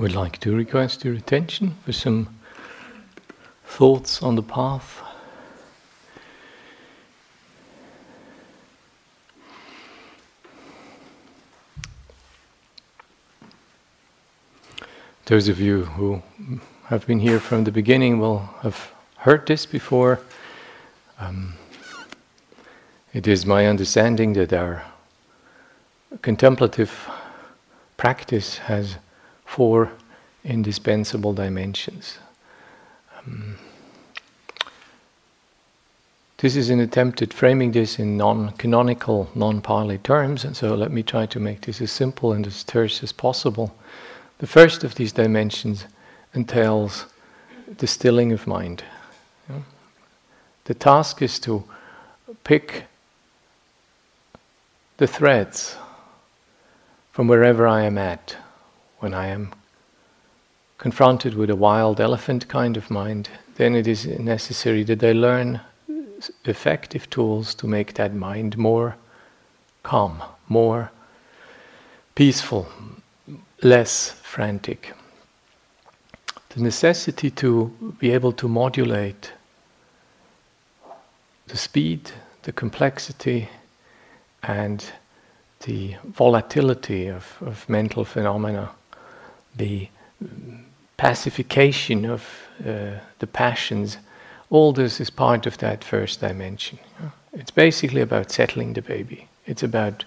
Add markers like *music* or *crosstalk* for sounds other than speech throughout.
would like to request your attention for some thoughts on the path. Those of you who have been here from the beginning will have heard this before. Um, it is my understanding that our contemplative practice has four indispensable dimensions. Um, this is an attempt at framing this in non canonical, non Pali terms, and so let me try to make this as simple and as terse as possible. The first of these dimensions entails the stilling of mind. The task is to pick the threads from wherever I am at when I am confronted with a wild elephant kind of mind, then it is necessary that I learn effective tools to make that mind more calm, more peaceful, less frantic. The necessity to be able to modulate the speed, the complexity, and the volatility of, of mental phenomena, the pacification of uh, the passions, all this is part of that first dimension. It's basically about settling the baby. It's about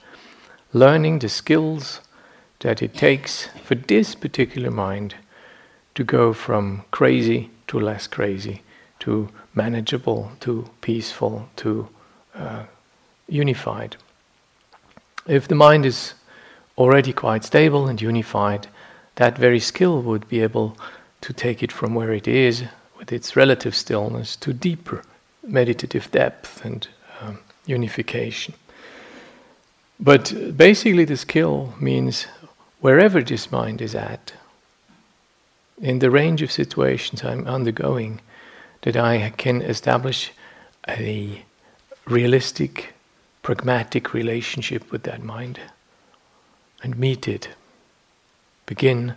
learning the skills that it takes for this particular mind to go from crazy to less crazy, to manageable, to peaceful, to uh, unified. If the mind is already quite stable and unified, that very skill would be able to take it from where it is, with its relative stillness, to deeper meditative depth and um, unification. But basically, the skill means wherever this mind is at, in the range of situations I'm undergoing, that I can establish a realistic, pragmatic relationship with that mind and meet it. Begin,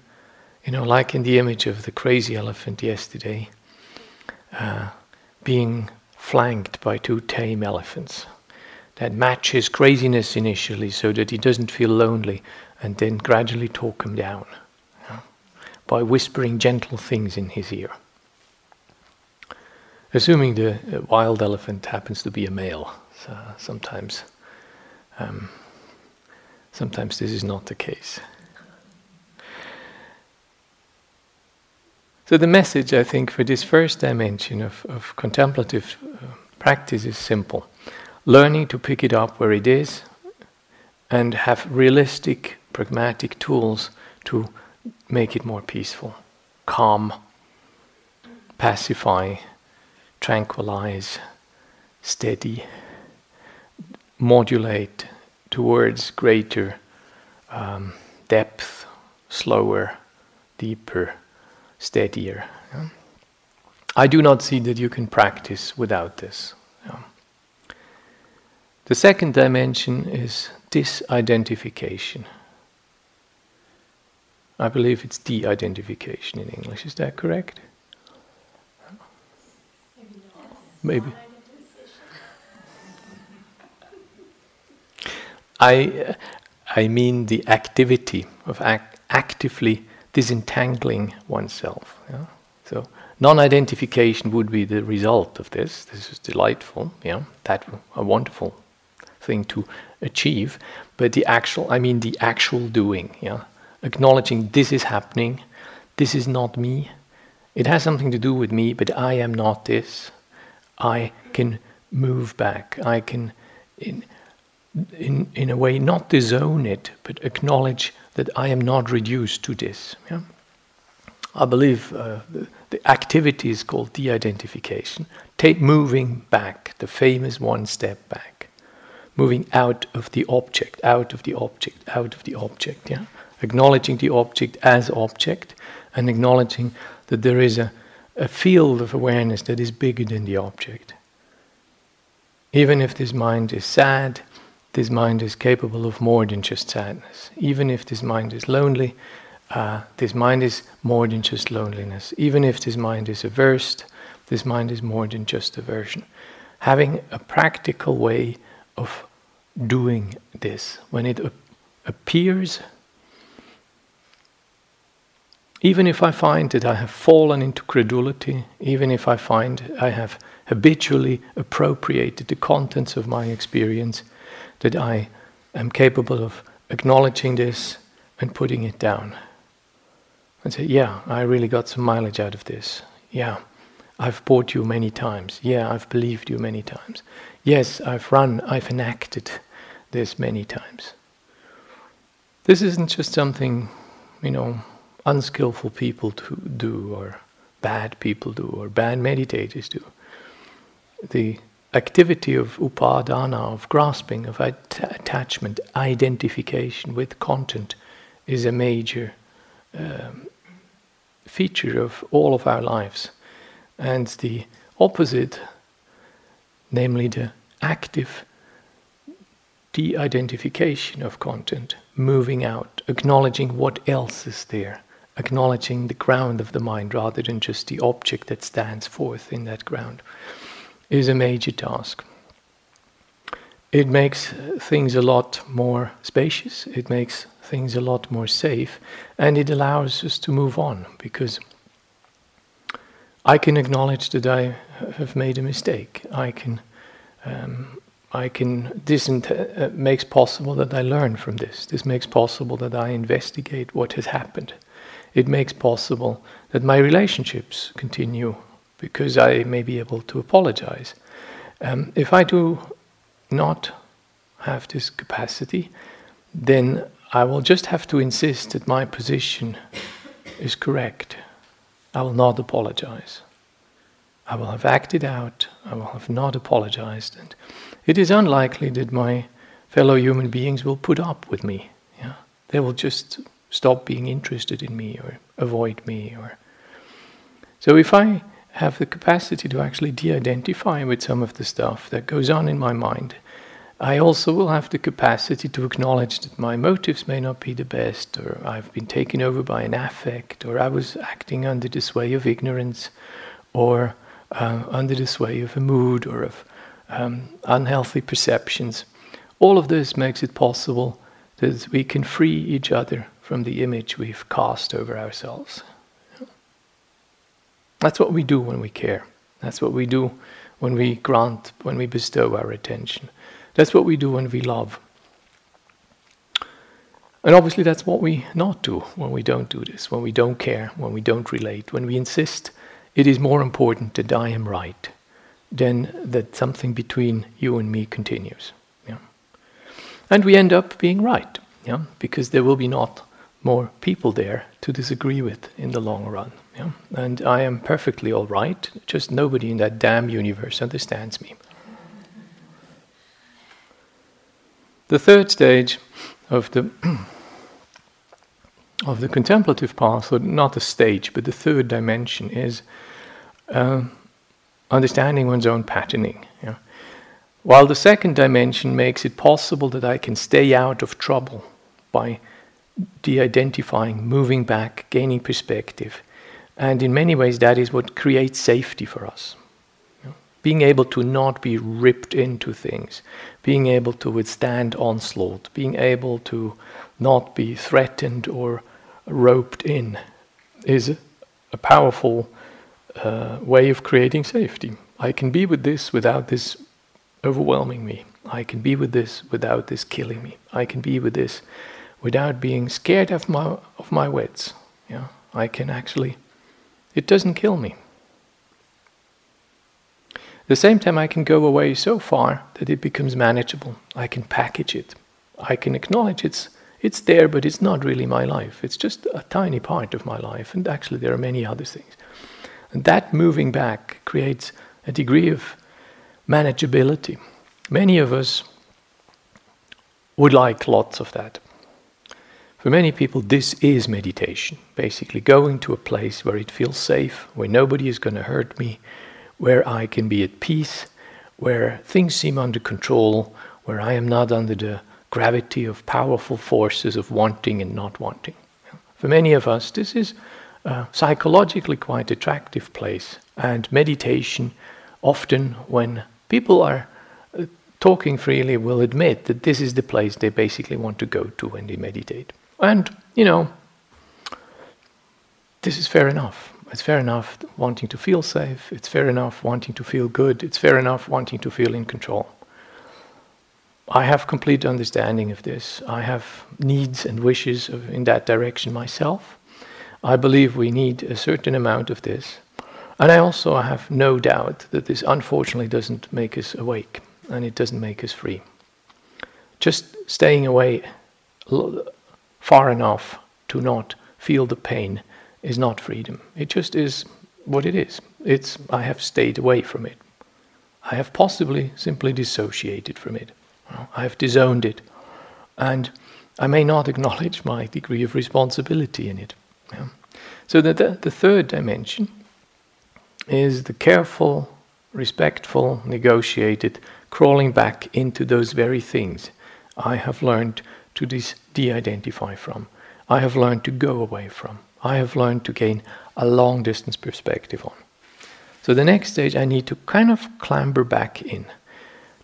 you know, like in the image of the crazy elephant yesterday, uh, being flanked by two tame elephants that match his craziness initially so that he doesn't feel lonely and then gradually talk him down by whispering gentle things in his ear. Assuming the uh, wild elephant happens to be a male, so sometimes, um, sometimes this is not the case. So the message, I think, for this first dimension of, of contemplative uh, practice is simple: learning to pick it up where it is, and have realistic pragmatic tools to make it more peaceful, calm, pacify, tranquilize, steady, modulate towards greater um, depth, slower, deeper, steadier. Yeah? I do not see that you can practice without this. Yeah? The second dimension is disidentification. I believe it's de identification in English. Is that correct? Maybe. *laughs* I, I mean the activity of ac- actively disentangling oneself. Yeah? So non-identification would be the result of this. This is delightful. Yeah, that a wonderful thing to achieve. But the actual, I mean the actual doing. Yeah, acknowledging this is happening, this is not me. It has something to do with me, but I am not this. I can move back. I can, in, in, in a way, not disown it, but acknowledge that I am not reduced to this. Yeah? I believe uh, the, the, activity is called de identification. Take moving back, the famous one step back. Moving out of the object, out of the object, out of the object. Yeah? acknowledging the object as object and acknowledging that there is a, a field of awareness that is bigger than the object. Even if this mind is sad, this mind is capable of more than just sadness. Even if this mind is lonely, uh, this mind is more than just loneliness. Even if this mind is averse, this mind is more than just aversion. Having a practical way of doing this, when it appears, even if I find that I have fallen into credulity, even if I find I have habitually appropriated the contents of my experience, that I am capable of acknowledging this and putting it down. And say, yeah, I really got some mileage out of this. Yeah, I've bought you many times. Yeah, I've believed you many times. Yes, I've run, I've enacted this many times. This isn't just something, you know, unskillful people to do or bad people do or bad meditators do. The activity of upadana, of grasping, of at- attachment, identification with content is a major um, feature of all of our lives. And the opposite, namely the active de identification of content, moving out, acknowledging what else is there, acknowledging the ground of the mind rather than just the object that stands forth in that ground, is a major task. It makes things a lot more spacious, it makes things a lot more safe, and it allows us to move on because I can acknowledge that I have made a mistake. I can, um, I can. This uh, makes possible that I learn from this. This makes possible that I investigate what has happened. It makes possible that my relationships continue because I may be able to apologize. Um, if I do not have this capacity, then I will just have to insist that my position is correct. I will not apologize. I will have acted out, I will have not apologized, and it is unlikely that my fellow human beings will put up with me. Yeah? They will just stop being interested in me or avoid me or so if I have the capacity to actually de-identify with some of the stuff that goes on in my mind, I also will have the capacity to acknowledge that my motives may not be the best, or I've been taken over by an affect, or I was acting under the sway of ignorance, or uh, under the sway of a mood, or of um, unhealthy perceptions. All of this makes it possible that we can free each other from the image we've cast over ourselves. That's what we do when we care. That's what we do when we grant, when we bestow our attention. That's what we do when we love. And obviously, that's what we not do when we don't do this, when we don't care, when we don't relate, when we insist it is more important that I am right than that something between you and me continues. Yeah. And we end up being right, yeah, because there will be not more people there to disagree with in the long run. Yeah. And I am perfectly all right, just nobody in that damn universe understands me. The third stage of the *clears throat* of the contemplative path, or not a stage, but the third dimension is uh, understanding one's own patterning. Yeah. While the second dimension makes it possible that I can stay out of trouble by de-identifying, moving back, gaining perspective, and in many ways that is what creates safety for us being able to not be ripped into things, being able to withstand onslaught, being able to not be threatened or roped in is a powerful uh, way of creating safety. I can be with this without this overwhelming me. I can be with this without this killing me. I can be with this without being scared of my of my wits. Yeah, I can actually. It doesn't kill me the same time, I can go away so far that it becomes manageable. I can package it. I can acknowledge it's it's there, but it's not really my life. It's just a tiny part of my life, and actually there are many other things. And that moving back creates a degree of manageability. Many of us would like lots of that. For many people, this is meditation. Basically, going to a place where it feels safe, where nobody is going to hurt me, where I can be at peace, where things seem under control, where I am not under the gravity of powerful forces of wanting and not wanting. For many of us, this is a psychologically quite attractive place, and meditation often, when people are uh, talking freely, will admit that this is the place they basically want to go to when they meditate. And, you know, this is fair enough. It's fair enough wanting to feel safe. It's fair enough wanting to feel good. It's fair enough wanting to feel in control. I have complete understanding of this. I have needs and wishes in that direction myself. I believe we need a certain amount of this. And I also have no doubt that this unfortunately doesn't make us awake and it doesn't make us free. Just staying away far enough to not feel the pain is not freedom. It just is what it is. It's I have stayed away from it. I have possibly simply dissociated from it. I have disowned it. And I may not acknowledge my degree of responsibility in it. Yeah. So the, the, the third dimension is the careful, respectful, negotiated crawling back into those very things I have learned to this de identify from, I have learned to go away from. I have learned to gain a long distance perspective on. So the next stage, I need to kind of clamber back in.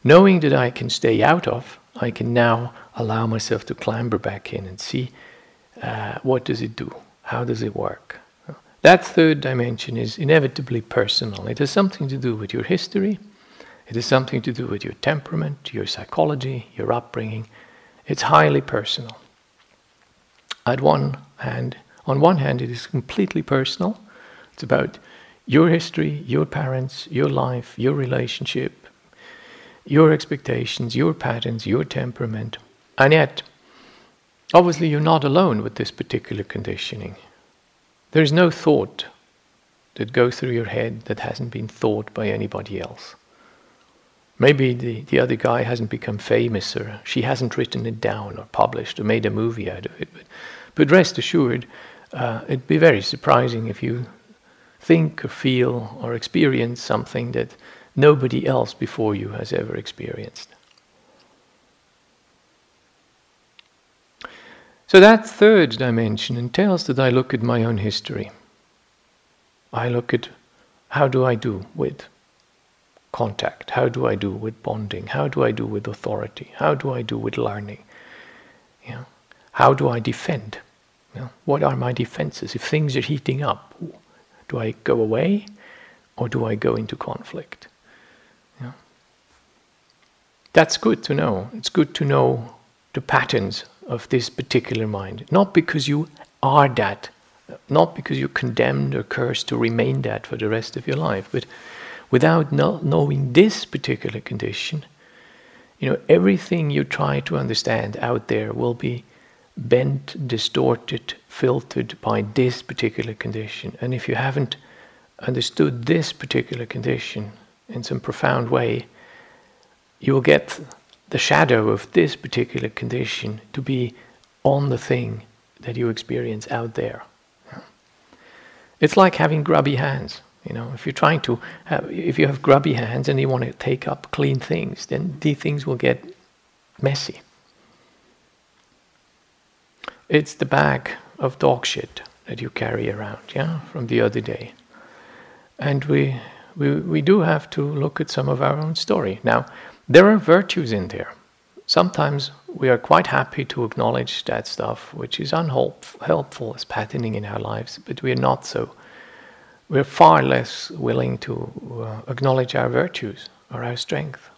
Knowing that I can stay out of, I can now allow myself to clamber back in and see uh, what does it do? How does it work? That third dimension is inevitably personal. It has something to do with your history. It has something to do with your temperament, your psychology, your upbringing. It's highly personal. At one hand, on one hand, it is completely personal. It's about your history, your parents, your life, your relationship, your expectations, your patterns, your temperament. And yet, obviously, you're not alone with this particular conditioning. There's no thought that goes through your head that hasn't been thought by anybody else. Maybe the, the other guy hasn't become famous, or she hasn't written it down, or published, or made a movie out of it. But, but rest assured, uh, it'd be very surprising if you think or feel or experience something that nobody else before you has ever experienced. So that third dimension entails that I look at my own history. I look at how do I do with contact? How do I do with bonding? How do I do with authority? How do I do with learning? You know, how do I defend? You know, what are my defenses? If things are heating up, do I go away or do I go into conflict? You know? That's good to know. It's good to know the patterns of this particular mind. Not because you are that, not because you're condemned or cursed to remain that for the rest of your life, but without not knowing this particular condition, you know, everything you try to understand out there will be bent, distorted, filtered by this particular condition. And if you haven't understood this particular condition in some profound way, you will get the shadow of this particular condition to be on the thing that you experience out there. It's like having grubby hands. You know, if you're trying to have, if you have grubby hands and you want to take up clean things, then these things will get messy. It's the bag of dog shit that you carry around, yeah, from the other day. And we, we, we do have to look at some of our own story. Now, there are virtues in there. Sometimes we are quite happy to acknowledge that stuff which is unhelpful as patterning in our lives, but we are not so. We're far less willing to uh, acknowledge our virtues or our strength.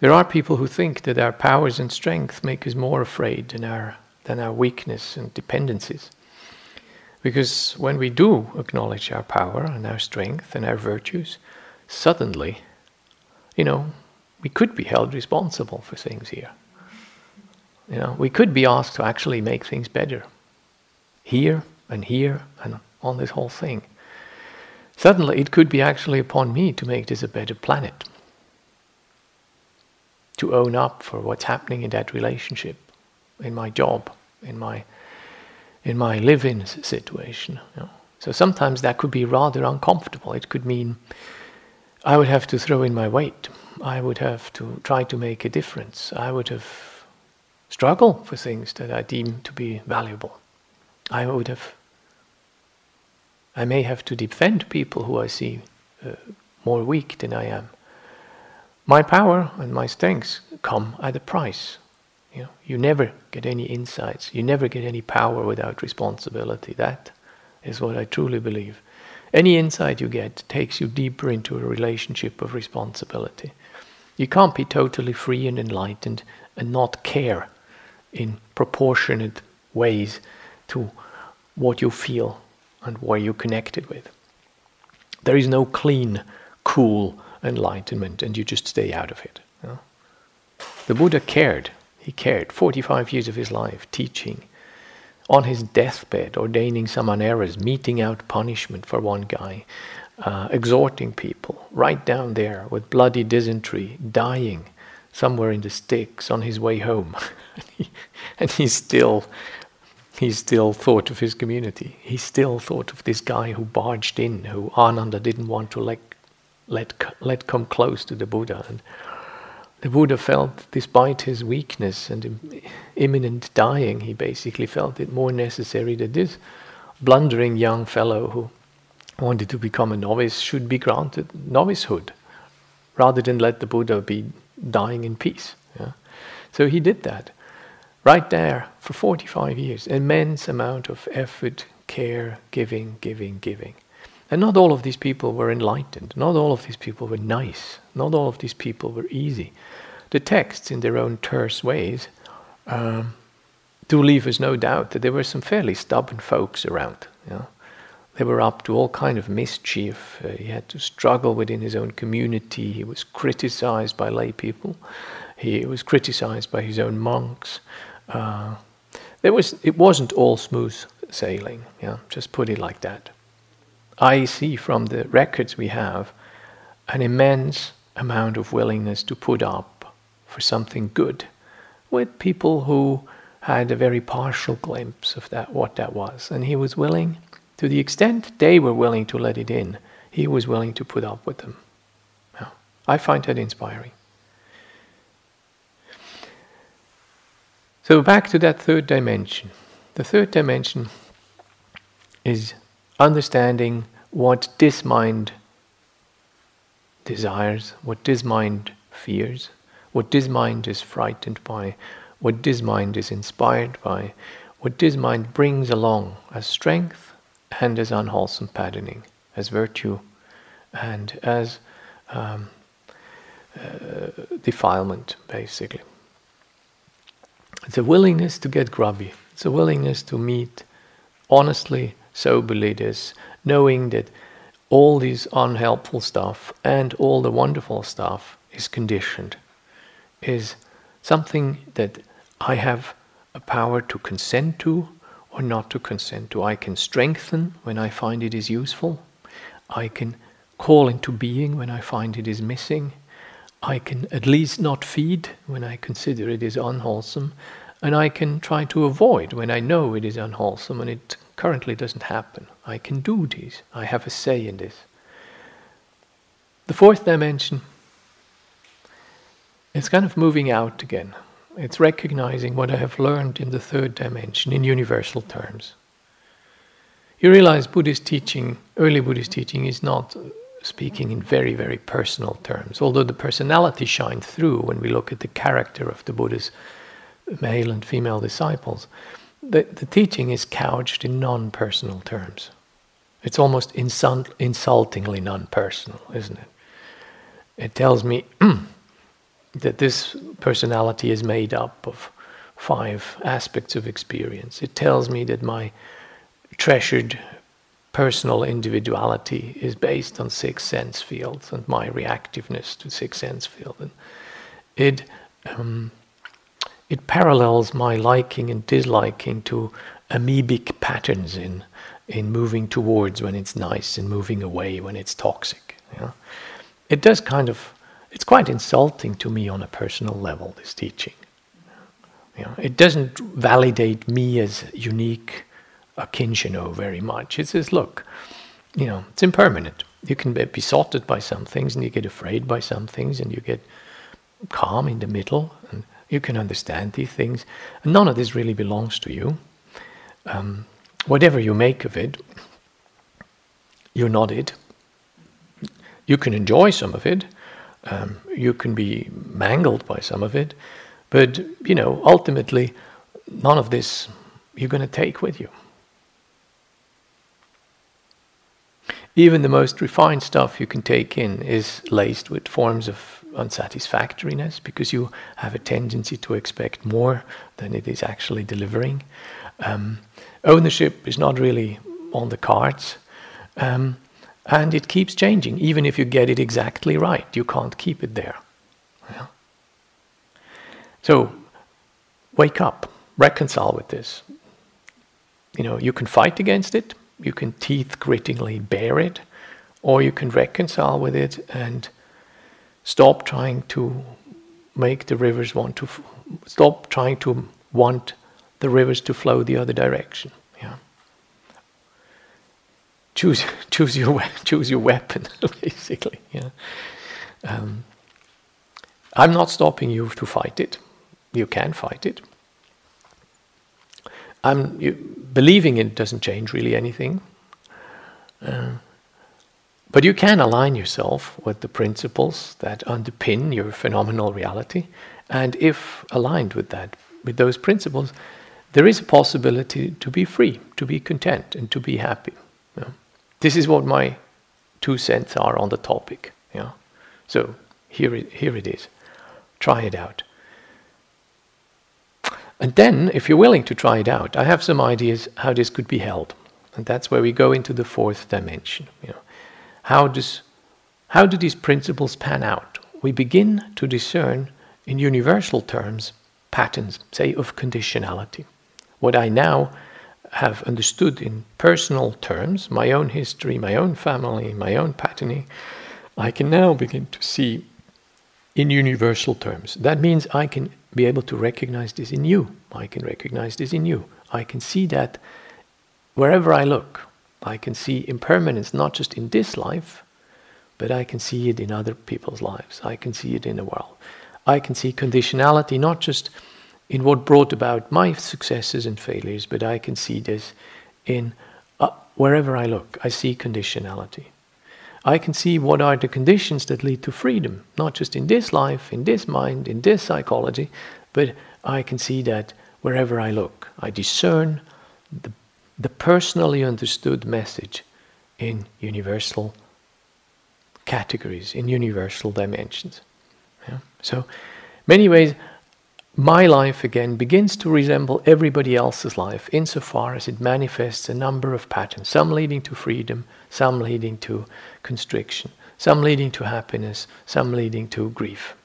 There are people who think that our powers and strength make us more afraid than our than our weakness and dependencies. Because when we do acknowledge our power and our strength and our virtues, suddenly, you know, we could be held responsible for things here. You know, we could be asked to actually make things better. Here and here and on this whole thing. Suddenly, it could be actually upon me to make this a better planet. To own up for what's happening in that relationship, in my job, in my in my live-in situation. You know. So sometimes that could be rather uncomfortable. It could mean I would have to throw in my weight. I would have to try to make a difference. I would have struggled for things that I deem to be valuable. I would have. I may have to defend people who I see uh, more weak than I am. My power and my strengths come at a price. You know, you never get any insights. You never get any power without responsibility. That is what I truly believe. Any insight you get takes you deeper into a relationship of responsibility. You can't be totally free and enlightened and not care in proportionate ways to what you feel and where you're connected with. There is no clean, cool enlightenment and you just stay out of it. You know? The Buddha cared. He cared 45 years of his life teaching, on his deathbed, ordaining samaneras, meting out punishment for one guy, uh, exhorting people, right down there with bloody dysentery, dying somewhere in the sticks on his way home. *laughs* and he still he still thought of his community. He still thought of this guy who barged in, who Ananda didn't want to let let let come close to the Buddha. And the Buddha felt, despite his weakness and imminent dying, he basically felt it more necessary that this blundering young fellow who wanted to become a novice should be granted novicehood, rather than let the Buddha be dying in peace. Yeah? So he did that right there for 45 years. Immense amount of effort, care, giving, giving, giving. And not all of these people were enlightened. Not all of these people were nice. Not all of these people were easy. The texts, in their own terse ways, um, do leave us no doubt that there were some fairly stubborn folks around. You know? They were up to all kind of mischief. Uh, he had to struggle within his own community. He was criticized by lay people. He was criticized by his own monks. Uh, there was, it wasn't all smooth sailing. Yeah, just put it like that. I see from the records we have an immense amount of willingness to put up for something good with people who had a very partial glimpse of that what that was and he was willing to the extent they were willing to let it in he was willing to put up with them yeah. i find that inspiring so back to that third dimension the third dimension is understanding what this mind desires, what this mind fears, what this mind is frightened by, what this mind is inspired by, what this mind brings along as strength and as unwholesome patterning, as virtue and as um, uh, defilement, basically. It's a willingness to get grubby. It's a willingness to meet honestly soberly this, knowing that all this unhelpful stuff and all the wonderful stuff is conditioned, is something that I have a power to consent to or not to consent to. I can strengthen when I find it is useful. I can call into being when I find it is missing. I can at least not feed when I consider it is unwholesome. And I can try to avoid when I know it is unwholesome and it currently doesn't happen. I can do this. I have a say in this. The fourth dimension is kind of moving out again. It's recognizing what I have learned in the third dimension in universal terms. You realize Buddhist teaching, early Buddhist teaching, is not speaking in very, very personal terms, although the personality shines through when we look at the character of the Buddha's male and female disciples the, the teaching is couched in non personal terms. It's almost insult, insultingly non personal, isn't it? It tells me *clears throat* that this personality is made up of five aspects of experience. It tells me that my treasured personal individuality is based on six sense fields and my reactiveness to six sense fields. And it um, it parallels my liking and disliking to amoebic patterns in in moving towards when it's nice and moving away when it's toxic. It does kind of it's quite insulting to me on a personal level, this teaching. You know, it doesn't validate me as unique Akincano very much. It says, look, you know, it's impermanent. You can be besotted by some things and you get afraid by some things and you get calm in the middle and you can understand these things. And none of this really belongs to you. Um, whatever you make of it, you're not it. You can enjoy some of it, um, you can be mangled by some of it, but you know, ultimately, none of this you're going to take with you. Even the most refined stuff you can take in is laced with forms of unsatisfactoriness because you have a tendency to expect more than it is actually delivering. Um, ownership is not really on the cards. Um, and it keeps changing. Even if you get it exactly right, you can't keep it there. Yeah? So, wake up, reconcile with this. You know, you can fight against it, you can teeth grittingly bear it, or you can reconcile with it and stop trying to make the rivers want to f- stop trying to want the rivers to flow the other direction. Yeah. Choose *laughs* choose your *laughs* choose your weapon, *laughs* basically. Yeah. Um, I'm not stopping you to fight it. You can fight it. I'm you, believing it doesn't change really anything. Uh, but you can align yourself with the principles that underpin your phenomenal reality, and if aligned with that, with those principles, there is a possibility to be free, to be content, and to be happy. Yeah. This is what my two cents are on the topic. Yeah. So here here it is. Try it out. And then, if you're willing to try it out, I have some ideas how this could be held. And that's where we go into the fourth dimension. You know, how, does, how do these principles pan out? We begin to discern, in universal terms, patterns, say, of conditionality. What I now have understood in personal terms, my own history, my own family, my own patterning, I can now begin to see in universal terms. That means I can be able to recognize this in you. I can recognize this in you. I can see that wherever I look. I can see impermanence not just in this life, but I can see it in other people's lives. I can see it in the world. I can see conditionality not just in what brought about my successes and failures, but I can see this in uh, wherever I look. I see conditionality. I can see what are the conditions that lead to freedom, not just in this life, in this mind, in this psychology, but I can see that wherever I look. I discern the, the personally understood message in universal categories, in universal dimensions. Yeah? So, many ways, my life again begins to resemble everybody else's life insofar as it manifests a number of patterns, some leading to freedom, some leading to constriction, some leading to happiness, some leading to grief.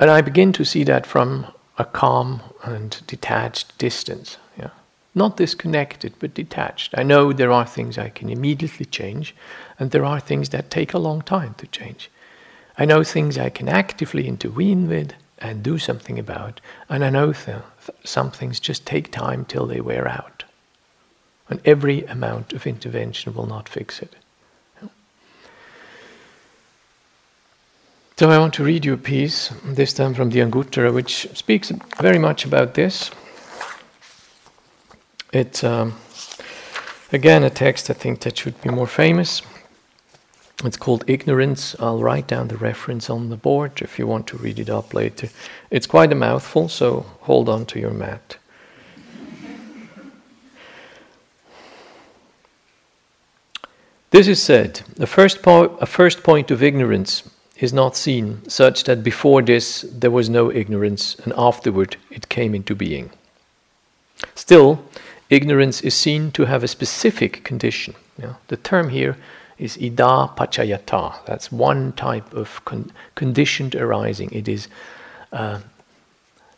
And I begin to see that from a calm and detached distance. Yeah? Not disconnected, but detached. I know there are things I can immediately change, and there are things that take a long time to change. I know things I can actively intervene with and do something about, and I know th- some things just take time till they wear out. And every amount of intervention will not fix it. So I want to read you a piece, this time from the Anguttara, which speaks very much about this. It's um, again a text I think that should be more famous. It's called Ignorance. I'll write down the reference on the board if you want to read it up later. It's quite a mouthful, so hold on to your mat. This is said a first, po- a first point of ignorance is not seen, such that before this there was no ignorance, and afterward it came into being. Still, ignorance is seen to have a specific condition. Yeah? The term here is idappaccayata. That's one type of con- conditioned arising. It is uh,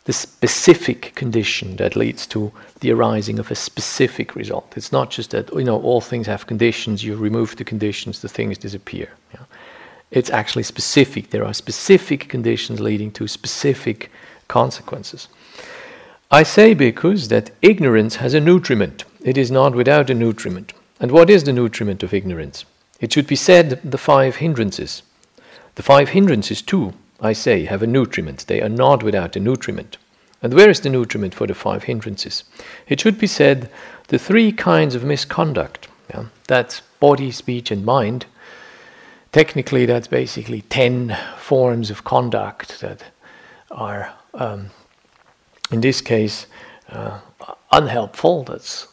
the specific condition that leads to the arising of a specific result. It's not just that you know all things have conditions. You remove the conditions, the things disappear. Yeah. It's actually specific. There are specific conditions leading to specific consequences. I say because that ignorance has a nutriment. It is not without a nutriment. And what is the nutriment of ignorance? It should be said the five hindrances. The five hindrances, too, I say, have a nutriment. They are not without a nutriment. And where is the nutriment for the five hindrances? It should be said the three kinds of misconduct yeah, that's body, speech, and mind. Technically, that's basically 10 forms of conduct that are, um, in this case, uh, unhelpful. That's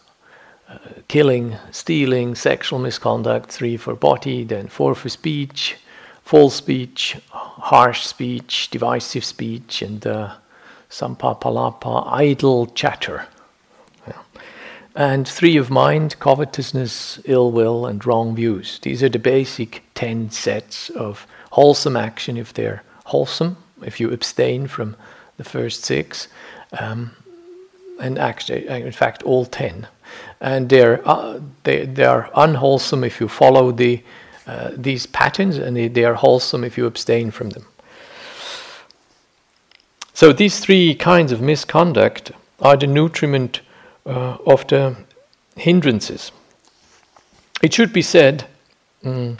killing, stealing, sexual misconduct, three for body, then four for speech, false speech, harsh speech, divisive speech, and uh, samphappalapa, idle chatter. And three of mind, covetousness, ill will, and wrong views. These are the basic ten sets of wholesome action if they're wholesome, if you abstain from the first six, um, and actually, in fact, all ten. And they're, uh, they, they are unwholesome if you follow the, uh, these patterns, and they, they are wholesome if you abstain from them. So these three kinds of misconduct are the nutriment uh, of the hindrances. It should be said mm,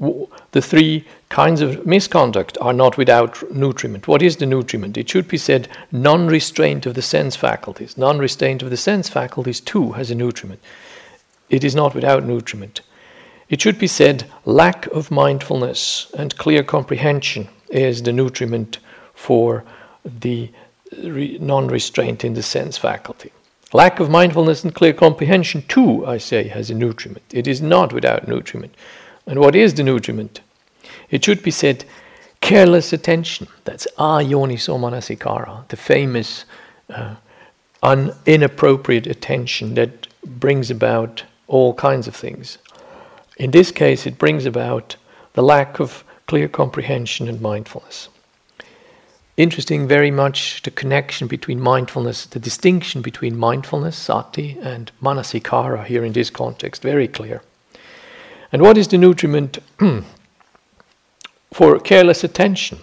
the three kinds of misconduct are not without nutriment. What is the nutriment? It should be said non restraint of the sense faculties. Non restraint of the sense faculties too has a nutriment. It is not without nutriment. It should be said lack of mindfulness and clear comprehension is the nutriment for the re- non restraint in the sense faculty. Lack of mindfulness and clear comprehension, too, I say, has a nutriment. It is not without nutriment. And what is the nutriment? It should be said careless attention. That's ayoniso manasikara, the famous uh, un- inappropriate attention that brings about all kinds of things. In this case, it brings about the lack of clear comprehension and mindfulness interesting very much the connection between mindfulness, the distinction between mindfulness, sati, and manasikara here in this context, very clear. And what is the nutriment *clears throat* for careless attention?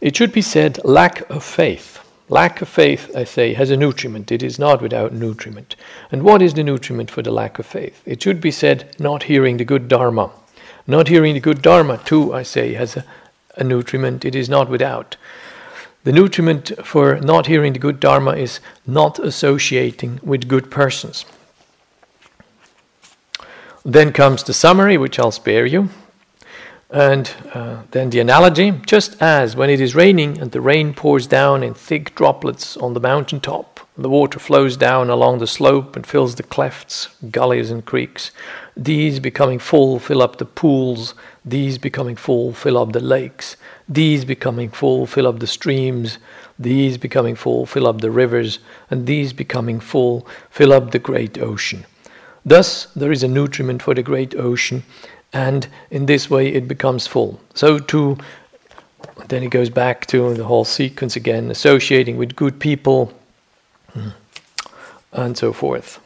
It should be said lack of faith. Lack of faith, I say, has a nutriment. It is not without nutriment. And what is the nutriment for the lack of faith? It should be said not hearing the good Dharma. Not hearing the good Dharma, too, I say, has a, a nutriment. It is not without. The nutriment for not hearing the good Dharma is not associating with good persons. Then comes the summary, which I'll spare you. And uh, then the analogy just as when it is raining and the rain pours down in thick droplets on the mountain top, the water flows down along the slope and fills the clefts, gullies, and creeks. These becoming full fill up the pools, these becoming full fill up the lakes. These becoming full fill up the streams, these becoming full fill up the rivers, and these becoming full fill up the great ocean. Thus, there is a nutriment for the great ocean, and in this way it becomes full. So, to then it goes back to the whole sequence again, associating with good people, hmm, and so forth.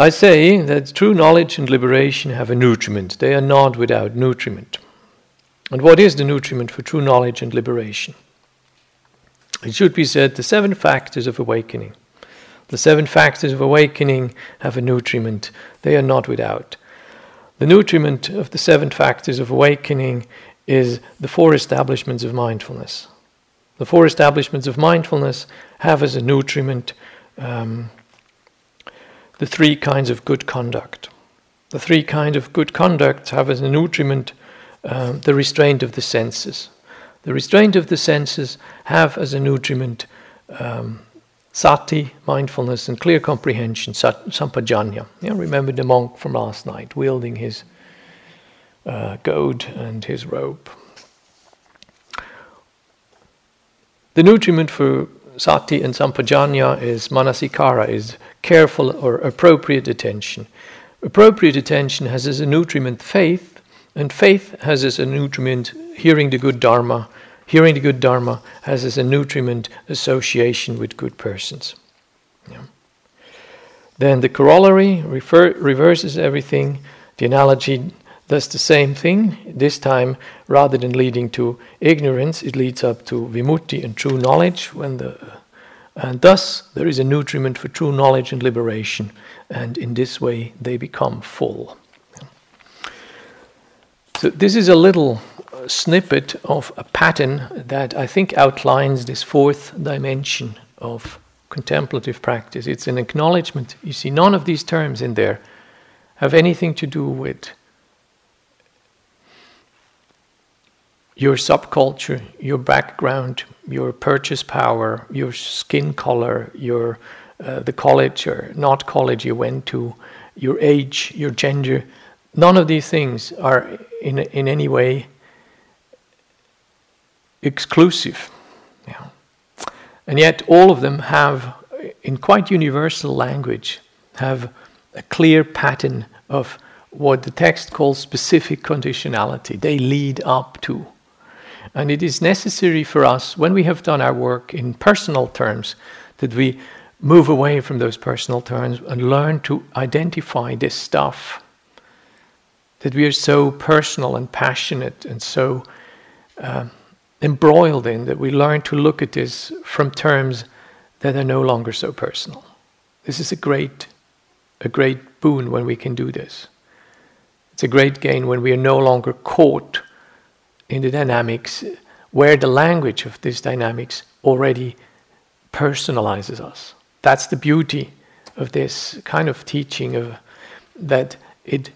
I say that true knowledge and liberation have a nutriment. They are not without nutriment. And what is the nutriment for true knowledge and liberation? It should be said the seven factors of awakening. The seven factors of awakening have a nutriment. They are not without. The nutriment of the seven factors of awakening is the four establishments of mindfulness. The four establishments of mindfulness have as a nutriment um, the three kinds of good conduct. The three kinds of good conduct have as a nutriment um, the restraint of the senses. The restraint of the senses have as a nutriment um, sati, mindfulness, and clear comprehension, sampajañña. You know, remember the monk from last night wielding his uh, goad and his rope. The nutriment for sati and sampajañña is manasikara, is careful or appropriate attention. Appropriate attention has as a nutriment faith, and faith has as a nutriment hearing the good Dharma. Hearing the good Dharma has as a nutriment association with good persons. Yeah. Then the corollary refer, reverses everything. The analogy does the same thing. This time, rather than leading to ignorance, it leads up to vimutti and true knowledge when the and thus, there is a nutriment for true knowledge and liberation, and in this way, they become full. So, this is a little snippet of a pattern that I think outlines this fourth dimension of contemplative practice. It's an acknowledgement. You see, none of these terms in there have anything to do with your subculture, your background, your purchase power, your skin color, your uh, the college or not college you went to, your age, your gender. None of these things are in in any way exclusive. Yeah. And yet all of them have in quite universal language have a clear pattern of what the text calls specific conditionality. They lead up to. And it is necessary for us, when we have done our work in personal terms, that we move away from those personal terms and learn to identify this stuff. That we are so personal and passionate and so uh, embroiled in that we learn to look at this from terms that are no longer so personal. This is a great, a great boon when we can do this. It's a great gain when we are no longer caught in the dynamics where the language of these dynamics already personalizes us. That's the beauty of this kind of teaching of that it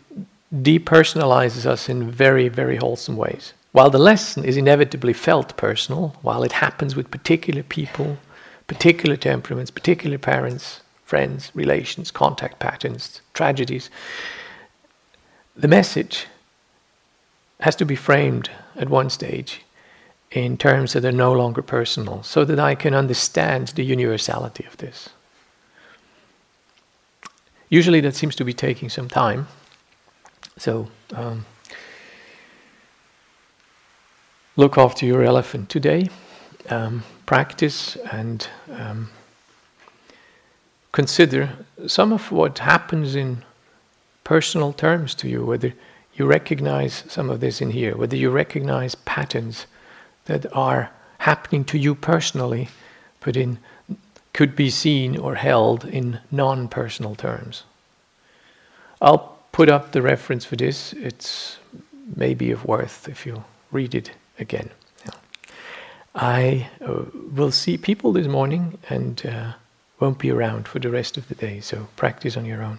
depersonalizes us in very, very wholesome ways. While the lesson is inevitably felt personal, while it happens with particular people, particular temperaments, particular parents, friends, relations, contact patterns, tragedies. The message has to be framed at one stage in terms that are no longer personal, so that I can understand the universality of this. Usually, that seems to be taking some time. So, um, look after your elephant today um, practice and um, consider some of what happens in personal terms to you, whether you recognize some of this in here, whether you recognize patterns that are happening to you personally, but in could be seen or held in non-personal terms. I'll put up the reference for this. It's maybe of worth if you read it again. I uh, will see people this morning and uh, won't be around for the rest of the day, so practice on your own.